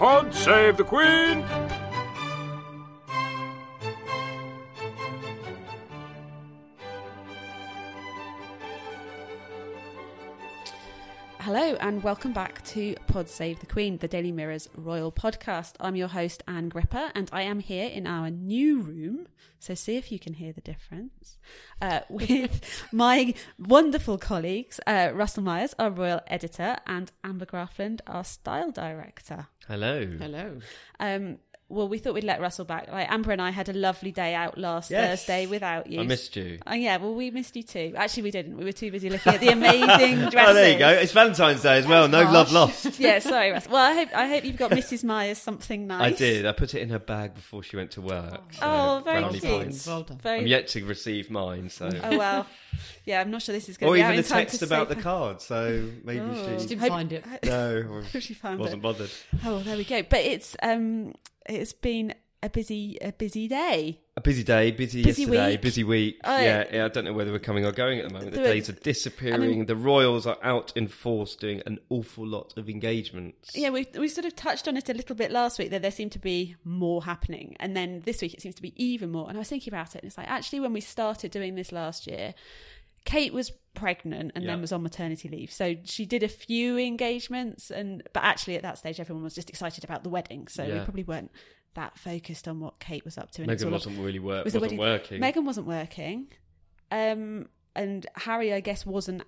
Pod save the Queen! Hello and welcome back to Pod Save the Queen, the Daily Mirror's royal podcast. I'm your host Ann Gripper, and I am here in our new room. So see if you can hear the difference uh, with my wonderful colleagues, uh, Russell Myers, our royal editor, and Amber Graafland, our style director. Hello. Hello. Um, well, we thought we'd let Russell back. Like Amber and I had a lovely day out last Yes. Thursday without you. I missed you. Oh yeah, well we missed you too. Actually, we didn't. We were too busy looking at the amazing dresses. Oh, there you go. It's Valentine's Day as well. No love lost. yeah, sorry, Russ. Well, I hope I hope you've got Mrs. Myers something nice. I did. I put it in her bag before she went to work. so Oh, very cute. points. Well done. Very. I'm yet to receive mine, so. Oh well. Yeah, I'm not sure this is going or to be out even in a time text about the card, so maybe Oh. She she. didn't Hope- find it. No, or she found it. wasn't it. bothered. Oh, there we go. But it's um, it's been a busy a busy day. A busy day, busy, Busy yesterday, week. busy week. Oh, yeah, yeah, I don't know whether we're coming or going at the moment. The days are disappearing. I mean- the royals are out in force doing an awful lot of engagements. Yeah, we we sort of touched on it a little bit last week that there seemed to be more happening, and then this week it seems to be even more. And I was thinking about it, and it's like actually when we started doing this last year, Kate was pregnant and Yeah. then was on maternity leave, so she did a few engagements, and but actually at that stage everyone was just excited about the wedding, so we probably weren't that focused on what Kate was up to. And Meghan wasn't really work, was wasn't wedding- working. Meghan wasn't working, um, and Harry, I guess, wasn't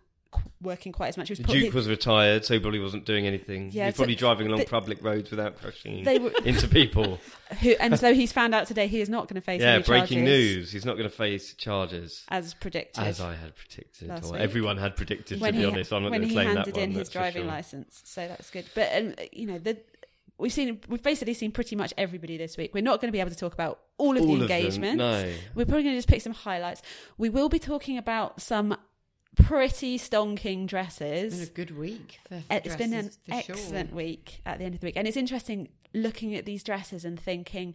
working quite as much. He was the probably- Duke was retired, so he probably wasn't doing anything. Yeah, he was so probably driving along public roads without crashing were- into people. who, and so he's found out today he is not going to face yeah, breaking news. He's not going to face charges. as predicted. As I had predicted, Last or week. everyone had predicted, when to be he, honest. I'm not going to he claim handed that one. in his driving sure. license, so that's good. But um, you know, the, we've seen we've basically seen pretty much everybody this week. We're not going to be able to talk about all of All the of them, engagements. no. We're probably going to just pick some highlights. We will be talking about some pretty stonking dresses. It's been a good week. For Uh, It's been an dresses, for sure. excellent week at the end of the week. And it's interesting looking at these dresses and thinking,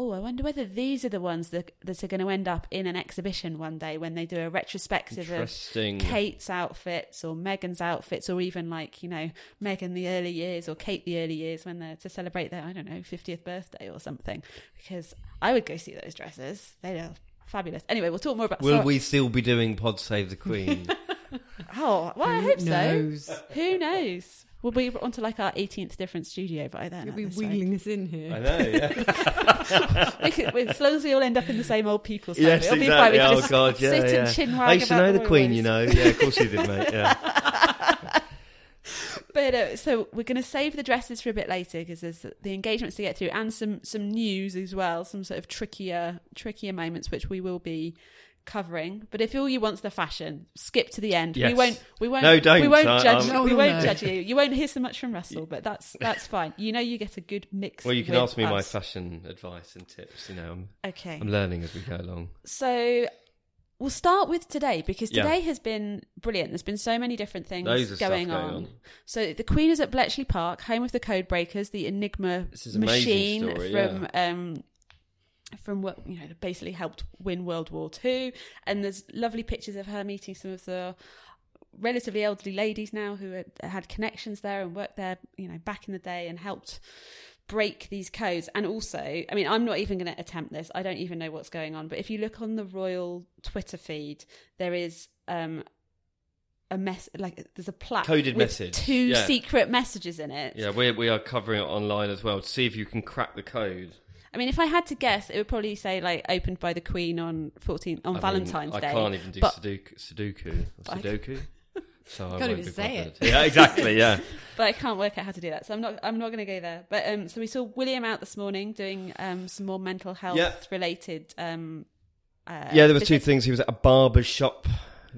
oh, I wonder whether these are the ones that, that are going to end up in an exhibition one day when they do a retrospective of Kate's outfits or Meghan's outfits or even like, you know, Meghan the early years or Kate the early years when they're to celebrate their, I don't know, 50th birthday or something. Because I would go see those dresses. They are fabulous. Anyway, we'll talk more about Will sorry- we still be doing Pod Save the Queen? Oh, well, I Who hope so. Who knows? We'll be onto like our 18th different studio by then. You'll be this rate. wheeling us in here. I know, yeah. We could- we- as long as we all end up in the same old people's yes, It'll be fine. We Oh, just God, yeah, sit yeah. and chin I used to know the royal Queen, you know. Yeah, of course you did, mate. Yeah. But uh, so we're going to save the dresses for a bit later because there's the engagements to get through and some some news as well, some sort of trickier trickier moments which we will be covering. But if all you want's the fashion, skip to the end. We won't. We won't. No, don't. We won't I- judge. I'm- we won't no. judge you. You won't hear so much from Russell, but that's that's fine. You know, you get a good mix. Well, you can ask me my fashion advice and tips. You know, I'm, Okay. I'm learning as we go along. So we'll start with today because Yeah. today has been brilliant. There's been so many different things going, going on. on. So the Queen is at Bletchley Park, home of the Code Breakers, the Enigma machine story, from um from what you know that basically helped win World War Two. And there's lovely pictures of her meeting some of the relatively elderly ladies now who had, had connections there and worked there, you know, back in the day and helped break these codes. And also, I mean, I'm not even going to attempt this. I don't even know what's going on. But if you look on the royal Twitter feed, there is um a mess like there's a plaque Coded message. two Yeah. secret messages in it. Yeah, we we are covering it online as well to see if you can crack the code. I mean, if I had to guess, it would probably say like opened by the Queen on 14 on I mean, Valentine's I Day. I can't even do but- Sudoku. Sudoku. Sudoku. So I Can't won't even be say bothered. Yeah, exactly. Yeah. but I can't work out how to do that, so I'm not. I'm not going to go there. But um, so we saw William out this morning doing um some more mental health Yeah. related um. Uh, Yeah, there was two things. He was at a barber shop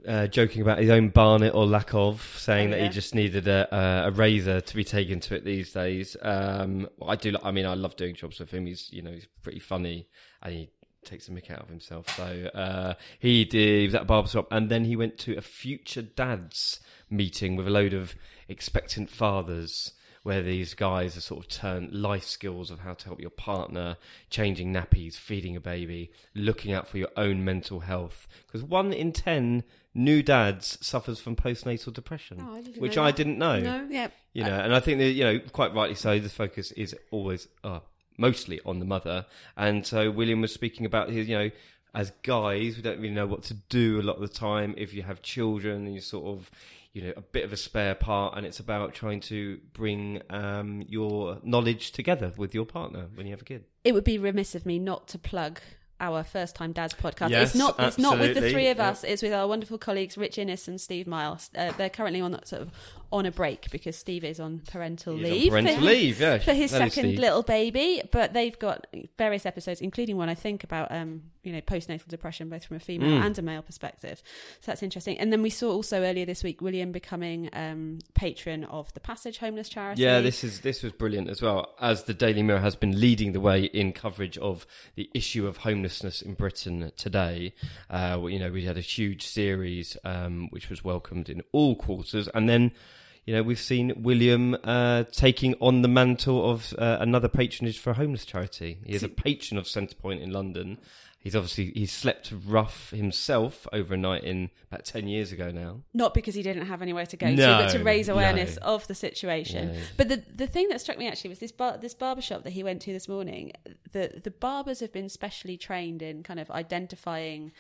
uh, joking about his own barnet or lack of, saying Oh, that yeah. he just needed a, a, a razor to be taken to it these days. Um, I do. I mean, I love doing jobs with him. He's you know he's pretty funny and he takes a mick out of himself. So uh, he did. He was at a barber shop and then he went to a future dads meeting with a load of expectant fathers. Where these guys are sort of turned life skills of how to help your partner, changing nappies, feeding a baby, looking out for your own mental health. Because one in ten new dads suffers from postnatal depression, Oh, I which I didn't know. No, yeah. You know, and I think that you know, quite rightly so. The focus is always uh, mostly on the mother, and so William was speaking about his, you know, as guys, we don't really know what to do a lot of the time. If you have children, and you're sort of, you know, a bit of a spare part, and it's about trying to bring um, your knowledge together with your partner when you have a kid. it would be remiss of me not to plug our first time dads podcast. Yes, it's not it's not with the three of Yeah. us. It's with our wonderful colleagues Rich Innes and Steve Miles. Uh, they're currently on that sort of on a break because Steve is on parental He's on leave. parental for his, yeah. for his That second little baby. But they've got various episodes, including one I think about um, you know postnatal depression, both from a female Mm. and a male perspective. So that's interesting. And then we saw also earlier this week William becoming um, patron of the Passage Homeless Charity. Yeah, this is this was brilliant as well. As the Daily Mirror has been leading the way in coverage of the issue of homelessness in Britain today. Uh, you know, we had a huge series um, which was welcomed in all quarters, and then. You know, we've seen William uh, taking on the mantle of uh, another patronage for a homeless charity. He is a patron of Centrepoint in London. He's obviously he slept rough himself over a night in about ten years ago now. not because he didn't have anywhere to go to, but to raise no. awareness of the situation. But the the thing that struck me actually was this bar, this barber shop that he went to this morning. The the barbers have been specially trained in kind of identifying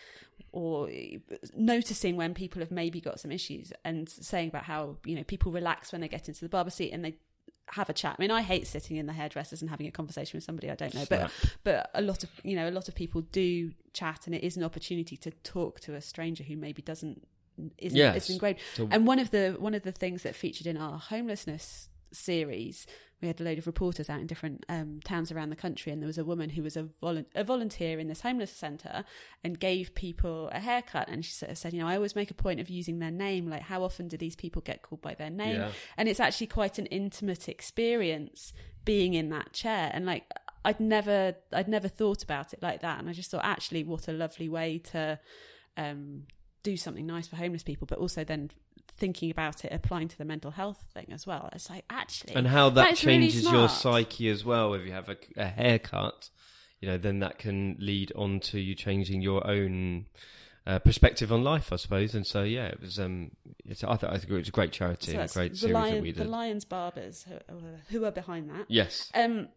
or eh, noticing when people have maybe got some issues and saying about how you know people relax when they get into the barber seat and they have a chat. I mean, I hate sitting in the hairdressers and having a conversation with somebody I don't know, but but a lot of you know a lot of people do chat, and it is an opportunity to talk to a stranger who maybe doesn't isn't, Yes. isn't ingrained. So- And one of the one of the things that featured in our homelessness series, we had a load of reporters out in different um, towns around the country, and there was a woman who was a, volu- a volunteer in this homeless centre and gave people a haircut. And she sort of said, you know, I always make a point of using their name. Like, how often do these people get called by their name? Yeah. And it's actually quite an intimate experience being in that chair. And like, I'd never, I'd never thought about it like that. And I just thought, actually, what a lovely way to um, do something nice for homeless people, but also then thinking about it applying to the mental health thing as well. It's like actually, and how that, really changes your psyche as well. If you have a, a haircut, you know, then that can lead on to you changing your own uh, perspective on life, I suppose. And so, yeah, it was. Um, it's, I thought I think it was a great charity, So and a great series Lion, that we did. the. Lions Barbers who, who are behind that. yes, Um,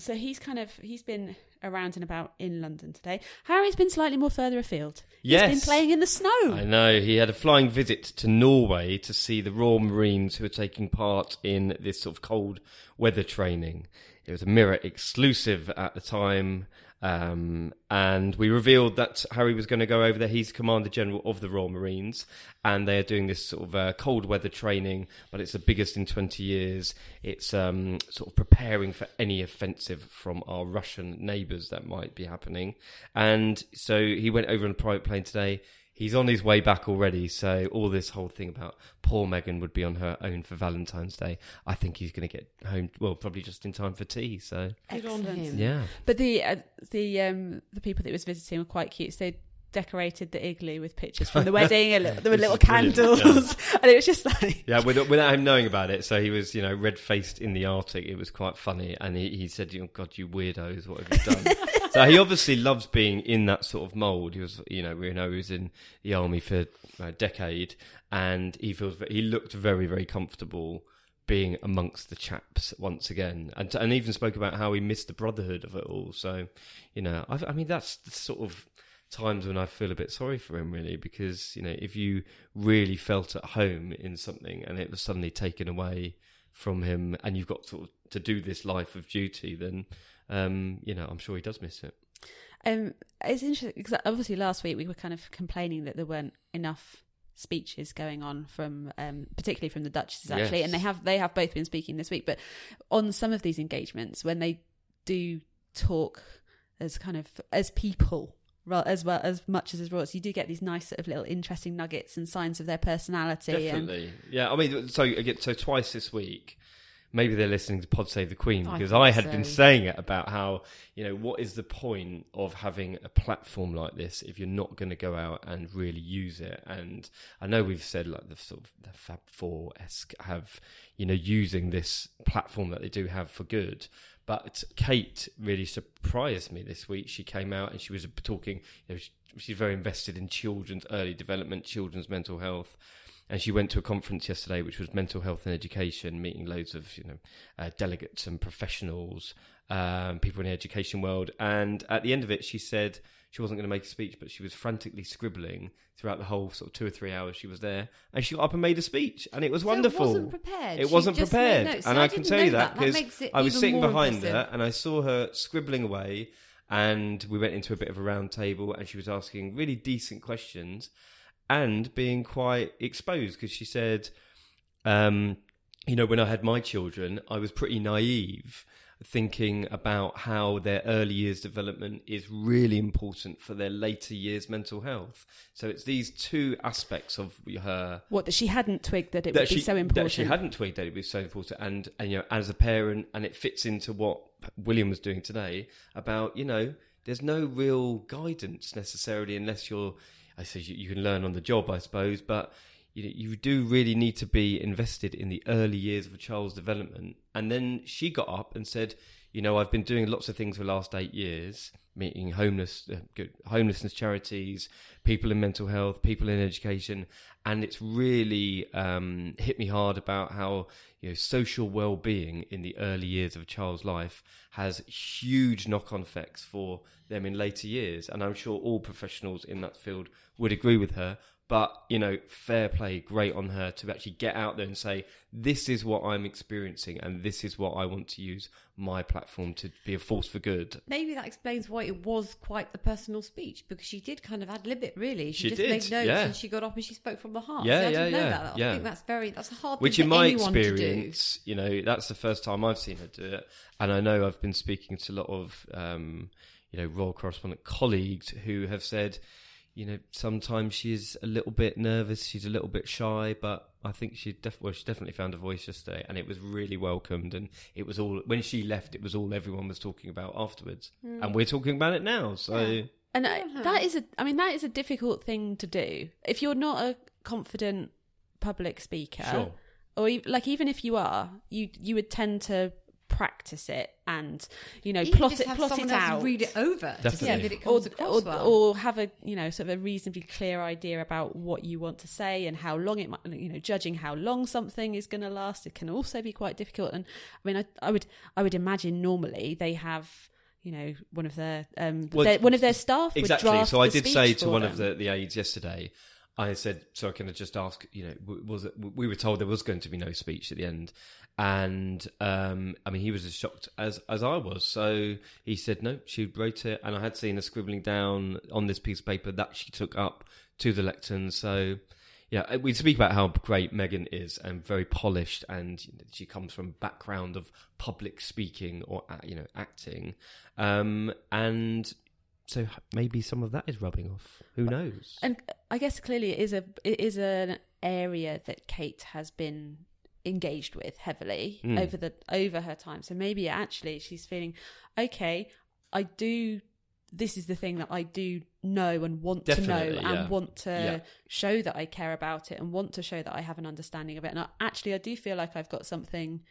so he's kind of he's been around and about in London today. Harry's been slightly more further afield. He's Yes. been playing in the snow. I know he had a flying visit to Norway to see the Royal Marines who are taking part in this sort of cold weather training. It was a Mirror exclusive at the time. Um, and we revealed that Harry was going to go over there. He's Commander General of the Royal Marines, and they are doing this sort of uh, cold weather training, but it's the biggest in 20 years. It's um, sort of preparing for any offensive from our Russian neighbours that might be happening. And so he went over on a private plane today. He's on his way back already, so all this whole thing about poor Meghan would be on her own for Valentine's Day. I think he's going to get home, well, probably just in time for tea. So Good on him. yeah, But the uh, the um the people that he was visiting were quite cute. So they decorated the igloo with pictures from the wedding. and there were little candles, and it was just like yeah, without, without him knowing about it. So he was, you know, red faced in the Arctic. It was quite funny, and he, he said, "Oh God, you weirdos, what have you done?" so he obviously loves being in that sort of mold. He was, you know, we know he was in the army for a decade, and he feels he looked very, very comfortable being amongst the chaps once again, and and even spoke about how he missed the brotherhood of it all. So, you know, I, I mean, that's the sort of times when I feel a bit sorry for him, really, because you know, if you really felt at home in something and it was suddenly taken away from him, and you've got sort of to do this life of duty, then um, you know, I'm sure he does miss it. Um, it's interesting because obviously last week we were kind of complaining that there weren't enough speeches going on from, um, particularly from the Duchesses actually, Yes. and they have they have both been speaking this week. But on some of these engagements, when they do talk as kind of as people as well as much as his roles. You do get these nice sort of little interesting nuggets and signs of their personality. And Definitely. Yeah, I mean, so again, so twice this week, maybe they're listening to Pod Save the Queen because think I, had been saying it about how you know what is the point of having a platform like this if you're not going to go out and really use it? And I know we've said like the sort of the Fab Four esque have you know using this platform that they do have for good. But Kate really surprised me this week. She came out and she was talking. You know, she, she's very invested in children's early development, children's mental health and she went to a conference yesterday, which was mental health and education, meeting loads of you know uh, delegates and professionals, um, people in the education world. And at the end of it, she said she wasn't going to make a speech, but she was frantically scribbling throughout the whole sort of two or three hours she was there, and she got up and made a speech, and it was So wonderful. It wasn't prepared. It She wasn't prepared, and See, I, can tell you that because I was sitting behind impressive. her, and I saw her scribbling away. And we went into a bit of a round table, and she was asking really decent questions and being quite exposed because she said, um, you know, when I had my children, I was pretty naive thinking about how their early years development is really important for their later years mental health. So it's these two aspects of her what that she hadn't twigged that it that would she, be so important. That she hadn't twigged that it was so important, and and you know, as a parent, and it fits into what William was doing today about you know, there's no real guidance necessarily unless you're. I say you, you can learn on the job, I suppose, but you know, you do really need to be invested in the early years of a child's development. And then she got up and said, you know, I've been doing lots of things for the last eight years, meeting homeless, uh, homelessness charities, people in mental health, people in education, and it's really um, hit me hard about how you know social well-being in the early years of a child's life has huge knock-on effects for them in later years, and I'm sure all professionals in that field would agree with her. But you know, fair play, great on her to actually get out there and say, "This is what I'm experiencing, and this is what I want to use my platform to be a force for good." Maybe that explains why it was quite the personal speech because she did kind of ad lib it. Really, she, She just did, made notes yeah. and she got up and she spoke from the heart. Yeah, I yeah, yeah, that. I yeah. think that's very that's a hard Which, thing in for my anyone to do. experience, you know, that's the first time I've seen her do it, and I know I've been speaking to a lot of, um, you know, royal correspondent colleagues who have said, you know, sometimes she's a little bit nervous, she's a little bit shy, but I think she def- well, she definitely found a voice yesterday, and it was really welcomed, and it was all when she left, it was all everyone was talking about afterwards, Hmm. and we're talking about it now. So And I, that is a, I mean, that is a difficult thing to do. If you're not a confident public speaker, Sure. or e- like even if you are, you you would tend to practice it and you know Even plot it plot it else out, read it over Definitely. it or, or, well. or have a you know sort of a reasonably clear idea about what you want to say and how long it might you know judging how long something is going to last it can also be quite difficult and i mean i, I would i would imagine normally they have you know one of their um Well, their, one of their staff would exactly. draft So I did say to for one of the, the aides yesterday, I said, so I can I just ask, you know, was it, we were told there was going to be no speech at the end. And um, I mean, he was as shocked as, as I was. So he said, no, she wrote it. And I had seen her scribbling down on this piece of paper that she took up to the lectern. So yeah, we speak about how great Meghan is and very polished, and she comes from background of public speaking or uh, you know acting, um, and so maybe some of that is rubbing off. Who knows? and I guess clearly it is a it is an area that Kate has been engaged with heavily Mm. over the over her time. So maybe actually she's feeling okay. I do. This is the thing that I do know and want to know and yeah. want to Yeah. show that I care about it and want to show that I have an understanding of it. And I, actually, I do feel like I've got something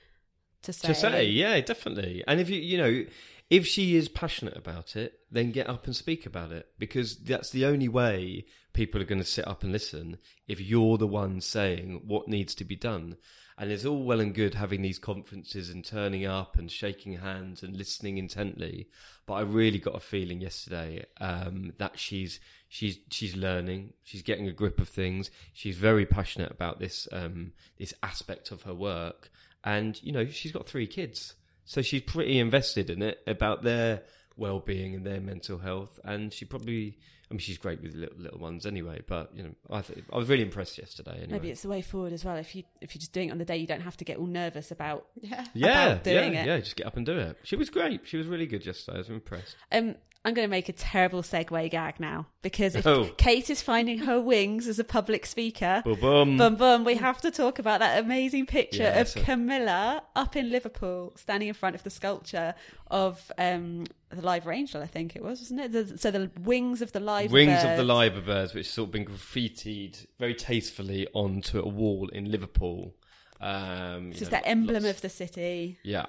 to say. to say, yeah, definitely. And if you, you know, if she is passionate about it, then get up and speak about it because that's the only way people are going to sit up and listen if you're the one saying what needs to be done. And it's all well and good having these conferences and turning up and shaking hands and listening intently, but I really got a feeling yesterday um, that she's she's she's learning, she's getting a grip of things. She's very passionate about this um, this aspect of her work, and you know she's got three kids. So she's pretty invested in it about their well-being and their mental health and she probably i mean she's great with little, little ones anyway but you know i th- i was really impressed yesterday anyway Maybe it's the way forward as well. If you if you're just doing it on the day, you don't have to get all nervous about yeah. yeah doing yeah it. yeah just get up and do it she was great she was really good yesterday i was impressed Um, I'm going to make a terrible segue gag now because if Oh. Kate is finding her wings as a public speaker, Boom, boom. Bum bum. We have to talk about that amazing picture Yeah, of so- Camilla up in Liverpool, standing in front of the sculpture of um, the live angel. I think it was, wasn't it? The, so the wings of the live Wings of the bird. Liver Birds, which has sort of been graffitied very tastefully onto a wall in Liverpool. Um, you is know, the emblem lots- of the city. Yeah.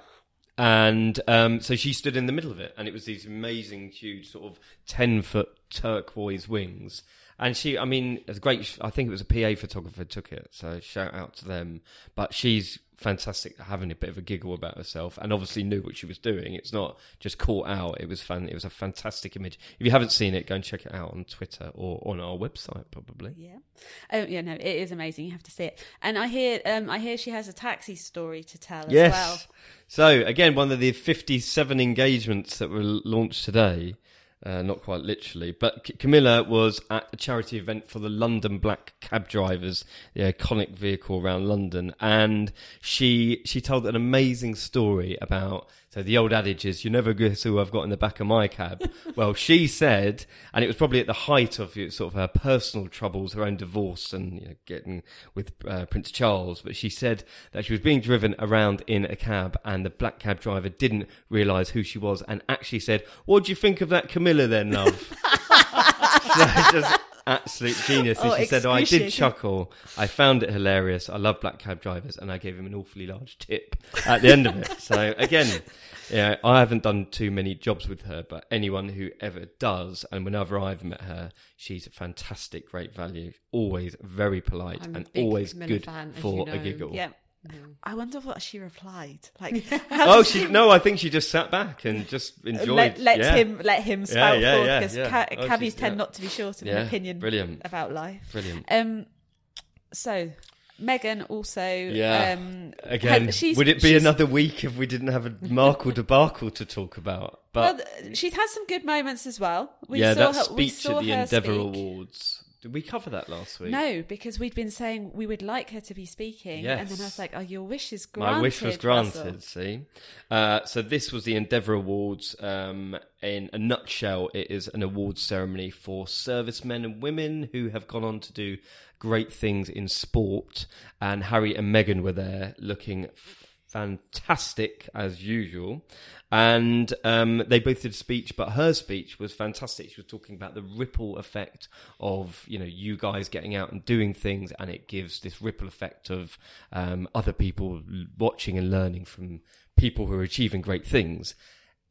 And um, so she stood in the middle of it, and it was these amazing, huge, sort of 10 foot turquoise wings. And she, I mean, it great. I think it was a PA photographer took it, so shout out to them. But she's fantastic, having a bit of a giggle about herself, and obviously knew what she was doing. It's not just caught out. It was fun. It was a fantastic image. If you haven't seen it, go and check it out on Twitter or on our website, probably. Yeah. Oh yeah, no, it is amazing. You have to see it. And I hear, um, I hear she has a taxi story to tell as Yes. well. So again, one of the 57 engagements that were launched today, uh, not quite literally, but C- Camilla was at a charity event for the London Black Cab Drivers, the iconic vehicle around London, and she she told an amazing story about. So the old adage is, "You never guess who I've got in the back of my cab." well, she said, and it was probably at the height of sort of her personal troubles, her own divorce, and you know, getting with uh, Prince Charles. But she said that she was being driven around in a cab, and the black cab driver didn't realise who she was, and actually said, "What do you think of that Camilla, then, love?" so just absolute genius. And Oh, she said, oh, I did chuckle. I found it hilarious. I love black cab drivers, and I gave him an awfully large tip at the end of it. So again, yeah, I haven't done too many jobs with her, but anyone who ever does, and whenever I've met her, she's a fantastic, great value. Always very polite and always good fan, for you a giggle. Yeah. I wonder what she replied. Like, Oh, she no, I think she just sat back and just enjoyed. let, let yeah. him let him spout yeah, forth yeah, because yeah. ca- Oh, cabbies tend not to be short of an opinion brilliant. about life. Brilliant. Um, so Megan also Yeah. um, Again, had- would it be another week if we didn't have a Markle debacle to talk about? But th- she's had some good moments as well. We yeah, saw that her, speech at the Endeavour speak. Awards. Did we cover that last week? No, because we'd been saying we would like her to be speaking, and then I was like, "Oh, your wish is granted." My wish was Russell." granted. See, uh, so this was the Endeavour Awards. Um, in a nutshell, it is an awards ceremony for servicemen and women who have gone on to do great things in sport. And Harry and Meghan were there, looking fantastic as usual. And um, they both did a speech, but her speech was fantastic. She was talking about the ripple effect of you know you guys getting out and doing things, and it gives this ripple effect of um, other people watching and learning from people who are achieving great things.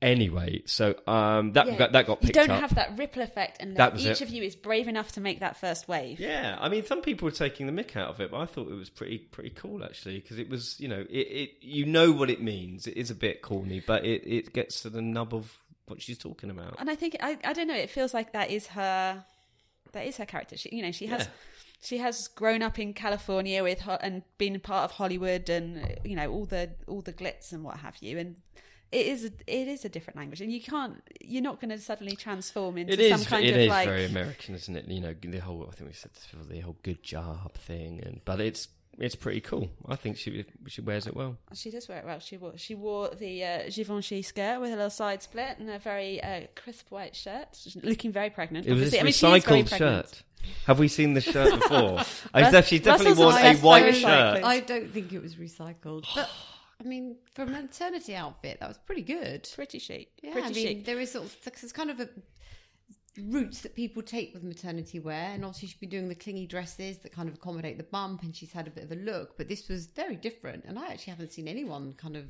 Anyway, so um, that Yeah. got, that got You don't up. have that ripple effect unless each it. of you is brave enough to make that first wave. Yeah, I mean, some people were taking the mick out of it, but I thought it was pretty pretty cool actually because it was, you know, it, it you know what it means. It is a bit corny, but it, it gets to the nub of what she's talking about. And I think I, I don't know. It feels like that is her, that is her character. She, you know, she has, Yeah. she has grown up in California with ho- and been part of Hollywood and you know all the all the glitz and what have you. And it is a, it is a different language, and you can't you're not going to suddenly transform into It is. some kind It of is like very American, isn't it? You know, the whole. I think we said this before. The whole good job thing, and but it's it's pretty cool. I think she she wears it well. She does wear it well. She wore she wore the uh, Givenchy skirt with a little side split and a very uh, crisp white shirt, She's looking very pregnant. It was obviously. this I mean, she is very recycled shirt. Have we seen the shirt before? I Rus- def- she's definitely Russell's worn a obsessed white recycling. shirt. I don't think it was recycled. But I mean, for a maternity outfit, that was pretty good. Pretty chic. Yeah, Pretty I mean, chic. there is sort of there's kind of a routes that people take with maternity wear, and obviously she's been doing the clingy dresses that kind of accommodate the bump, and she's had a bit of a look. But this was very different, and I actually haven't seen anyone kind of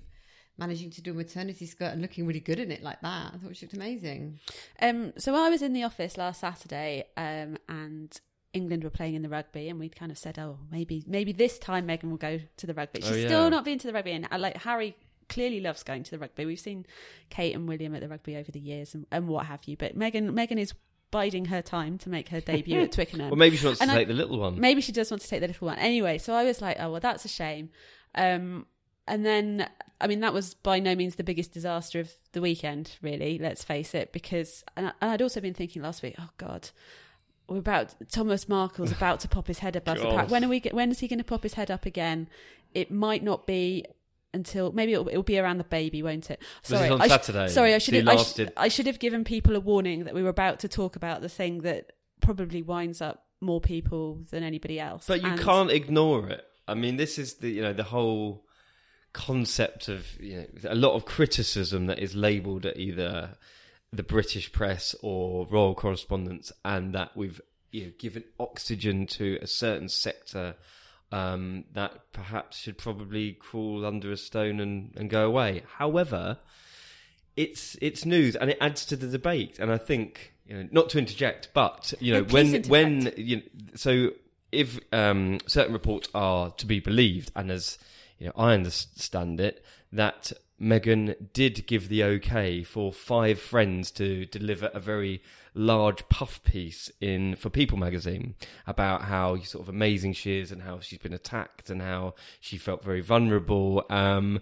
managing to do a maternity skirt and looking really good in it like that. I thought she looked amazing. Um, so I was in the office last Saturday, um, and England were playing in the rugby, and we'd kind of said, "Oh, maybe, maybe this time Meghan will go to the rugby." She's Oh, yeah. still not been to the rugby, and I like Harry clearly loves going to the rugby. We've seen Kate and William at the rugby over the years, and, and what have you. But Meghan, Meghan is biding her time to make her debut at Twickenham. Well, maybe she wants to And I- take the little one. Maybe she does want to take the little one. Anyway, so I was like, oh, well, that's a shame. Um, and then, I mean, that was by no means the biggest disaster of the weekend, really, let's face it, because, and, I, and I'd also been thinking last week, oh, God. We're about Thomas Markle's about to pop his head above the pack. When are we? When is he going to pop his head up again? It might not be until maybe it'll, it'll be around the baby, won't it? Sorry, I sh- Saturday? sorry, I should have, I, sh- I should have given people a warning that we were about to talk about the thing that probably winds up more people than anybody else. But you And- can't ignore it. I mean, this is the you know the whole concept of you know a lot of criticism that is labelled at either the British press or royal correspondence, and that we've you know given oxygen to a certain sector um, that perhaps should probably crawl under a stone and, and go away. However, it's it's news and it adds to the debate, and I think you know not to interject, but you know No, when interject. when you know, so if um, certain reports are to be believed, and as you know, I understand it, that Meghan did give the okay for five friends to deliver a very large puff piece in for People magazine about how sort of amazing she is and how she's been attacked and how she felt very vulnerable. Um,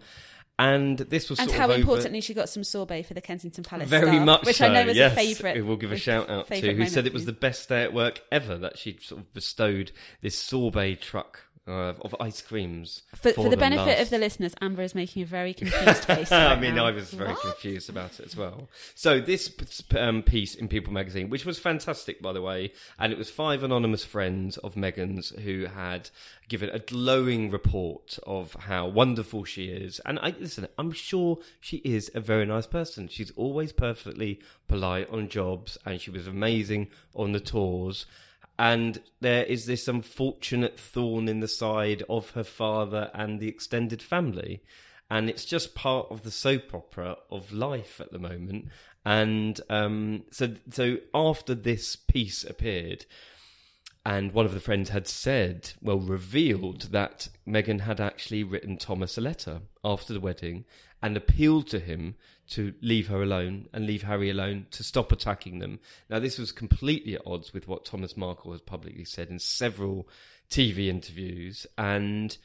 and this was and sort how of over- importantly she got some sorbet for the Kensington Palace. very staff, much which so, I know was yes. a favourite. We'll give a shout out to who said it was the best day at work ever that she'd sort of bestowed this sorbet truck uh, of ice creams For, for the benefit last- of the listeners, Amber is making a very confused face. I mean, now. I was very confused about it as well. So this um, piece in People magazine, which was fantastic, by the way, and it was five anonymous friends of Meghan's who had given a glowing report of how wonderful she is. And I listen, I'm sure she is a very nice person. She's always perfectly polite on jobs, and she was amazing on the tours. And there is this unfortunate thorn in the side of her father and the extended family and it's just part of the soap opera of life at the moment. And um, so, so after this piece appeared, and one of the friends had said, well, revealed that Meghan had actually written Thomas a letter after the wedding and appealed to him to leave her alone and leave Harry alone to stop attacking them. Now, this was completely at odds with what Thomas Markle has publicly said in several TV interviews, and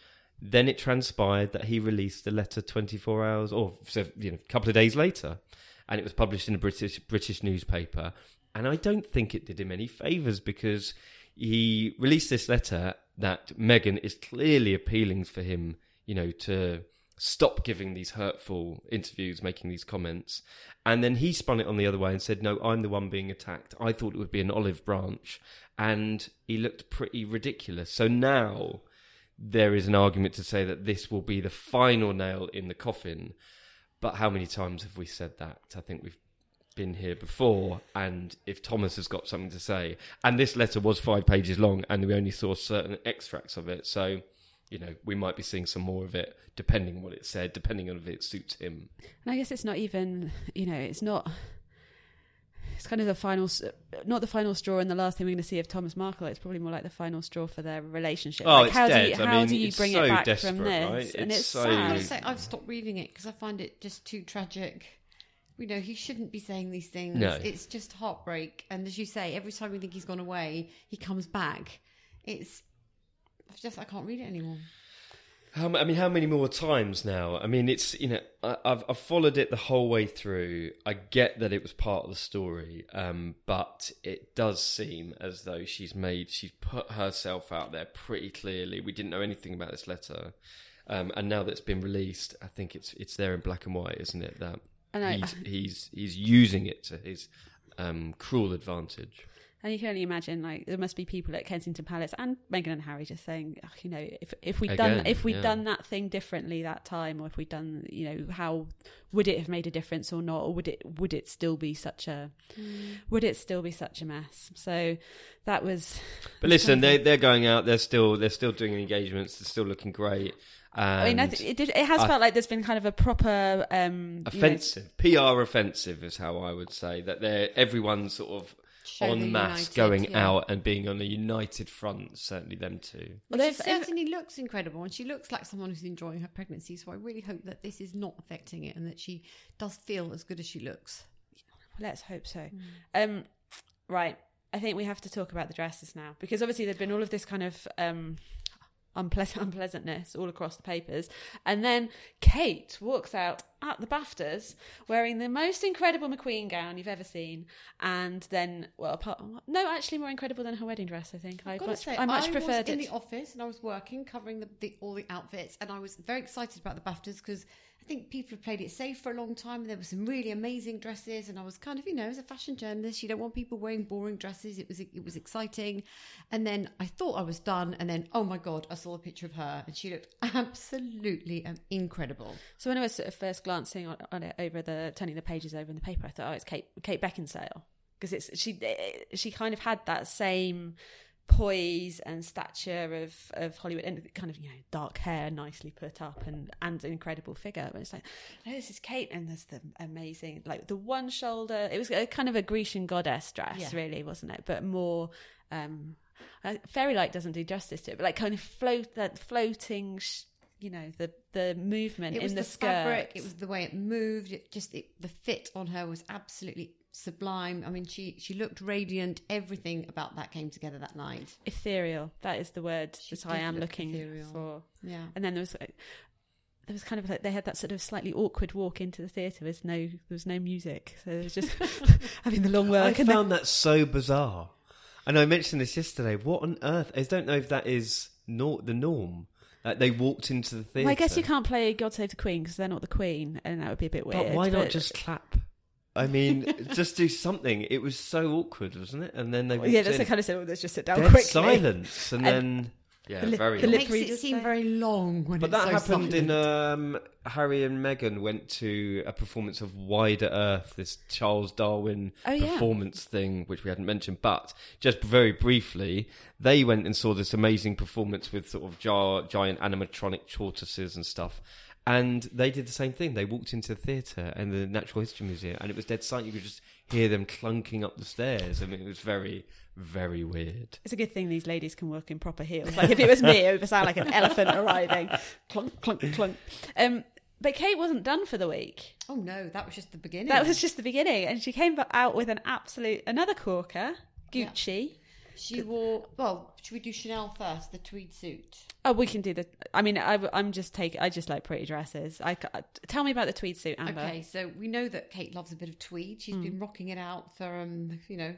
then it transpired that he released the letter 24 hours or you know, a couple of days later, and it was published in a British British newspaper. And I don't think it did him any favors because he released this letter that Meghan is clearly appealing for him, you know, to stop giving these hurtful interviews, making these comments. And then he spun it on the other way and said, No, I'm the one being attacked. I thought it would be an olive branch. And he looked pretty ridiculous. So now there is an argument to say that this will be the final nail in the coffin. But how many times have we said that? I think we've been here before. And if Thomas has got something to say, and this letter was five pages long, and we only saw certain extracts of it, so you know we might be seeing some more of it, depending on what it said, depending on if it suits him. And I guess it's not even, you know, it's not. It's kind of the final, not the final straw, and the last thing we're going to see of Thomas Markle. It's probably more like the final straw for their relationship. Oh, like, it's how do dead. you, I how mean, do you it's bring so it back desperate, from this? right? And It's it's, so- I sad. would say I've stopped reading it because I find it just too tragic. You know, he shouldn't be saying these things. No. It's just heartbreak. And as you say, every time we think he's gone away, he comes back. It's I've just I can't read it anymore. How, I mean, how many more times now? I mean, it's you know, I, I've I've followed it the whole way through. I get that it was part of the story, um, but it does seem as though she's made she's put herself out there pretty clearly. We didn't know anything about this letter, um, and now that it's been released, I think it's it's there in black and white, isn't it? That I- he's he's he's using it to his um, cruel advantage. And you can only imagine, like, there must be people at Kensington Palace and Meghan and Harry just saying, "Ugh, you know, if if we'd done if we'd yeah. done that thing differently that time, or if we'd done, you know, how would it have made a difference or not, or would it would it still be such a would it still be such a mess? So that was. But listen, they they're going out. They're still they're still doing engagements. They're still looking great. I mean, I th- it, did, it has I- felt like there's been kind of a proper um, you know, offensive PR offensive is how I would say that they're everyone's sort of Show they're en masse united, going yeah. out and being on a united front. Certainly them two. Well, Well, she they've- certainly looks incredible, and she looks like someone who's enjoying her pregnancy. So I really hope that this is not affecting it, and that she does feel as good as she looks. Let's hope so. Um, right. I think we have to talk about the dresses now because obviously there'd been all of this kind of um, unpleasant unpleasantness all across the papers. And then Kate walks out at the BAFTAs wearing the most incredible McQueen gown you've ever seen, and then well, apart, no, actually more incredible than her wedding dress. I think I I've to much, say, I much was preferred in it. the office and I was working, covering the, the, all the outfits, and I was very excited about the BAFTAs because I think people have played it safe for a long time. And there were some really amazing dresses, and I was kind of, you know, as a fashion journalist, you don't want people wearing boring dresses. It was it was exciting, and then I thought I was done, and then oh my god, I saw a picture of her, and she looked absolutely um, incredible. So when I was sort of first glancing on, on it over the turning the pages over in the paper, I thought, oh, it's Kate Kate Beckinsale because it's she she kind of had that same poise and stature of of Hollywood and kind of you know dark hair nicely put up and and an incredible figure. But it's like no this is Kate and there's the amazing like the one shoulder. It was a kind of a Grecian goddess dress Yeah. really wasn't it? But more um uh, fairy light doesn't do justice to it but like kind of float that floating sh- you know the the movement It was in the, the, skirt. Fabric, it was the way it moved. It just it, the fit on her was absolutely sublime. I mean, she she looked radiant. Everything about that came together that night. ethereal. That is the word She that I am look looking ethereal. for. Yeah. And then there was like, there was kind of like they had that sort of slightly awkward walk into the theatre. There was no there was no music, so it was just having the long I work. and then- found that so bizarre. And I mentioned this yesterday. What on earth? I don't know if that is nor- the norm. Like they walked into the theatre. well, I guess you can't play God Save the Queen because they're not the Queen, and that would be a bit weird. But why not but- just clap? I mean, just do something. It was so awkward, wasn't it? And then they Well, yeah, walked that's in. the kind of thing. Let's just sit down Dead quickly. silence, and, And then yeah, the li- very. the odd. It lip makes it seem very long when But it's that so happened in um, Harry and Meghan went to a performance of Wider Earth, this Charles Darwin Oh, yeah. performance thing, which we hadn't mentioned. But just very briefly, they went and saw this amazing performance with sort of jar- giant animatronic tortoises and stuff. And they did the same thing. They walked into the theatre and the Natural History Museum, and it was dead silent. You could just hear them clunking up the stairs. I mean, it was very, very weird. It's a good thing these ladies can work in proper heels. Like if it was me, it would sound like an elephant arriving, clunk, clunk, clunk. Um, but Kate wasn't done for the week. Oh no, that was just the beginning. That was just the beginning, and she came out with an absolute another corker, Gucci. She wore. Well, should we do Chanel first? The tweed suit. Oh, we can do the. I mean, I, am just taking. I just like pretty dresses. I tell me about the tweed suit, Amber. Okay, so we know that Kate loves a bit of tweed. She's been rocking it out for um, you know,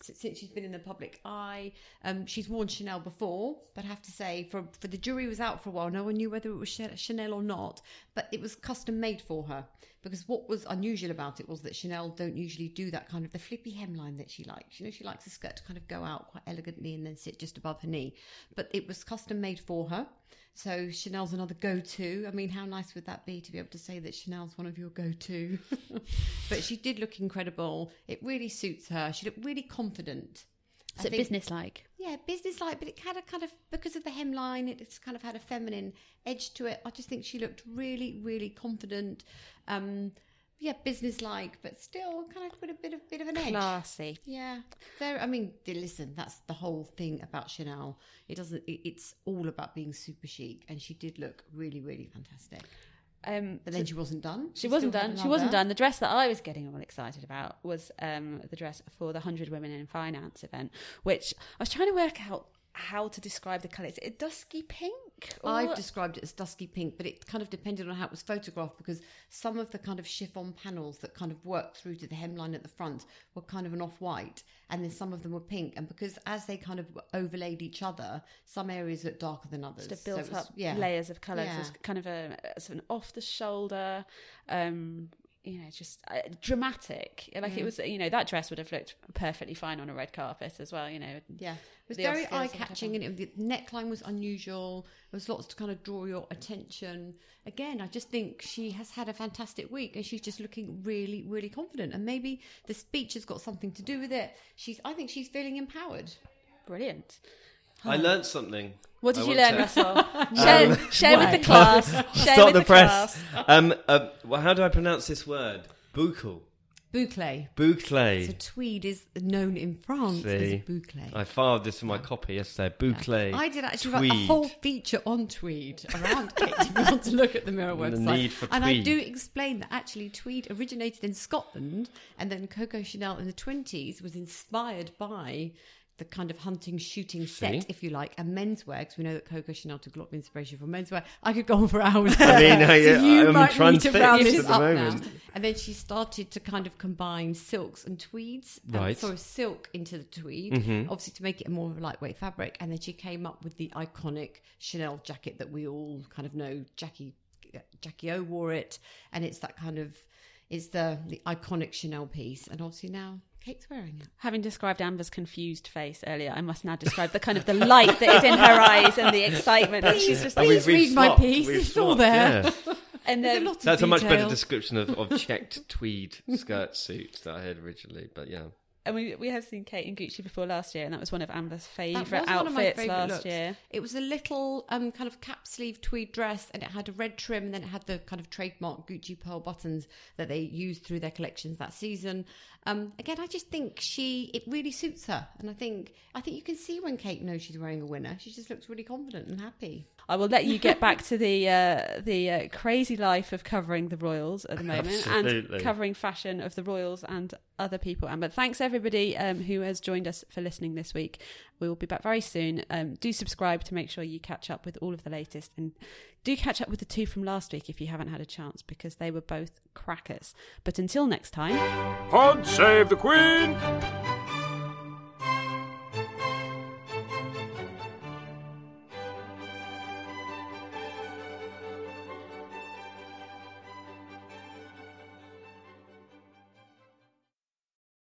since she's been in the public eye. Um, she's worn Chanel before, but I have to say, for for the jury was out for a while. No one knew whether it was Chanel or not, but it was custom made for her. Because what was unusual about it was that Chanel don't usually do that kind of the flippy hemline that she likes. You know, she likes a skirt to kind of go out quite elegantly and then sit just above her knee. But it was custom made for her. So Chanel's another go-to. I mean, how nice would that be to be able to say that Chanel's one of your go-to? but she did look incredible. It really suits her. She looked really confident. So think- business-like. yeah, business-like, but it had a kind of because of the hemline, it's kind of had a feminine edge to it. I just think she looked really, really confident. Um, yeah, business-like, but still kind of with a bit of bit of an edge. Classy. Yeah, there. I mean, listen, that's the whole thing about Chanel. It doesn't. It, it's all about being super chic, and she did look really, really fantastic. Um, But then she wasn't done. She wasn't done. She wasn't done. The dress that I was getting all excited about was um, the dress for the 100 Women in Finance event, which I was trying to work out how to describe the colour. Is it a dusky pink? or- I've described it as dusky pink, but it kind of depended on how it was photographed because some of the kind of chiffon panels that kind of worked through to the hemline at the front were kind of an off white, and then some of them were pink. And because as they kind of overlaid each other, some areas looked darker than others. sort of So built it was- up layers of colour. So it's kind of a sort of an off the shoulder, um, you know, just uh, dramatic. Like Mm. it was, you know, that dress would have looked perfectly fine on a red carpet as well. You know, Yeah, it was very eye catching, and it, the neckline was unusual. There was lots to kind of draw your attention. Again, I just think she has had a fantastic week, and she's just looking really, really confident. And maybe the speech has got something to do with it. She's, I think, she's feeling empowered. brilliant. I learned something. What did I you learn, to- Russell? share share with the class. Share Start with the, press. class. Um, uh, well, how do I pronounce this word? Boucle. Boucle. Boucle. So tweed is known in France See? as boucle. I filed this in my copy yesterday. Boucle. I did actually write a whole feature on tweed around Kate if you want to look at the Mirror website. The need for tweed. and I do explain that actually tweed originated in Scotland and then Coco Chanel in the 20s was inspired by the kind of hunting shooting set, See? if you like, and menswear, because we know that Coco Chanel took a lot of inspiration from menswear. I could go on for hours. I mean, I, So you I'm might need to round this up moment. now. And then she started to kind of combine silks and tweeds. um, Right. sorry, silk into the tweed, Mm-hmm. obviously to make it a more of lightweight fabric. And then she came up with the iconic Chanel jacket that we all kind of know. Jackie Jackie O wore it, and it's that kind of it's the the iconic Chanel piece. And obviously now Kate's wearing it. Having described Amber's confused face earlier, I must now describe the kind of the light that is in her eyes and the excitement. And she's just And like, Please read my piece, we've it's all there. yeah. and There's then a lot of That's a much better description of, of checked tweed skirt suit that I had originally, but yeah. And we we have seen Kate in Gucci before last year, and that was one of Amber's favourite was one of my outfits favourite last looks. year. It was a little um, kind of cap sleeve tweed dress, and it had a red trim, and then it had the kind of trademark Gucci pearl buttons that they used through their collections that season. Um, again, I just think she it really suits her, and I think I think you can see when Kate knows she's wearing a winner. She just looks really confident and happy. I will let you get back to the uh, the uh, crazy life of covering the royals at the moment Absolutely. and covering fashion of the royals and other people. And but thanks everybody um, who has joined us for listening this week. We will be back very soon. Um, do subscribe to make sure you catch up with all of the latest, and do catch up with the two from last week if you haven't had a chance because they were both crackers. But until next time. Pod save the Queen!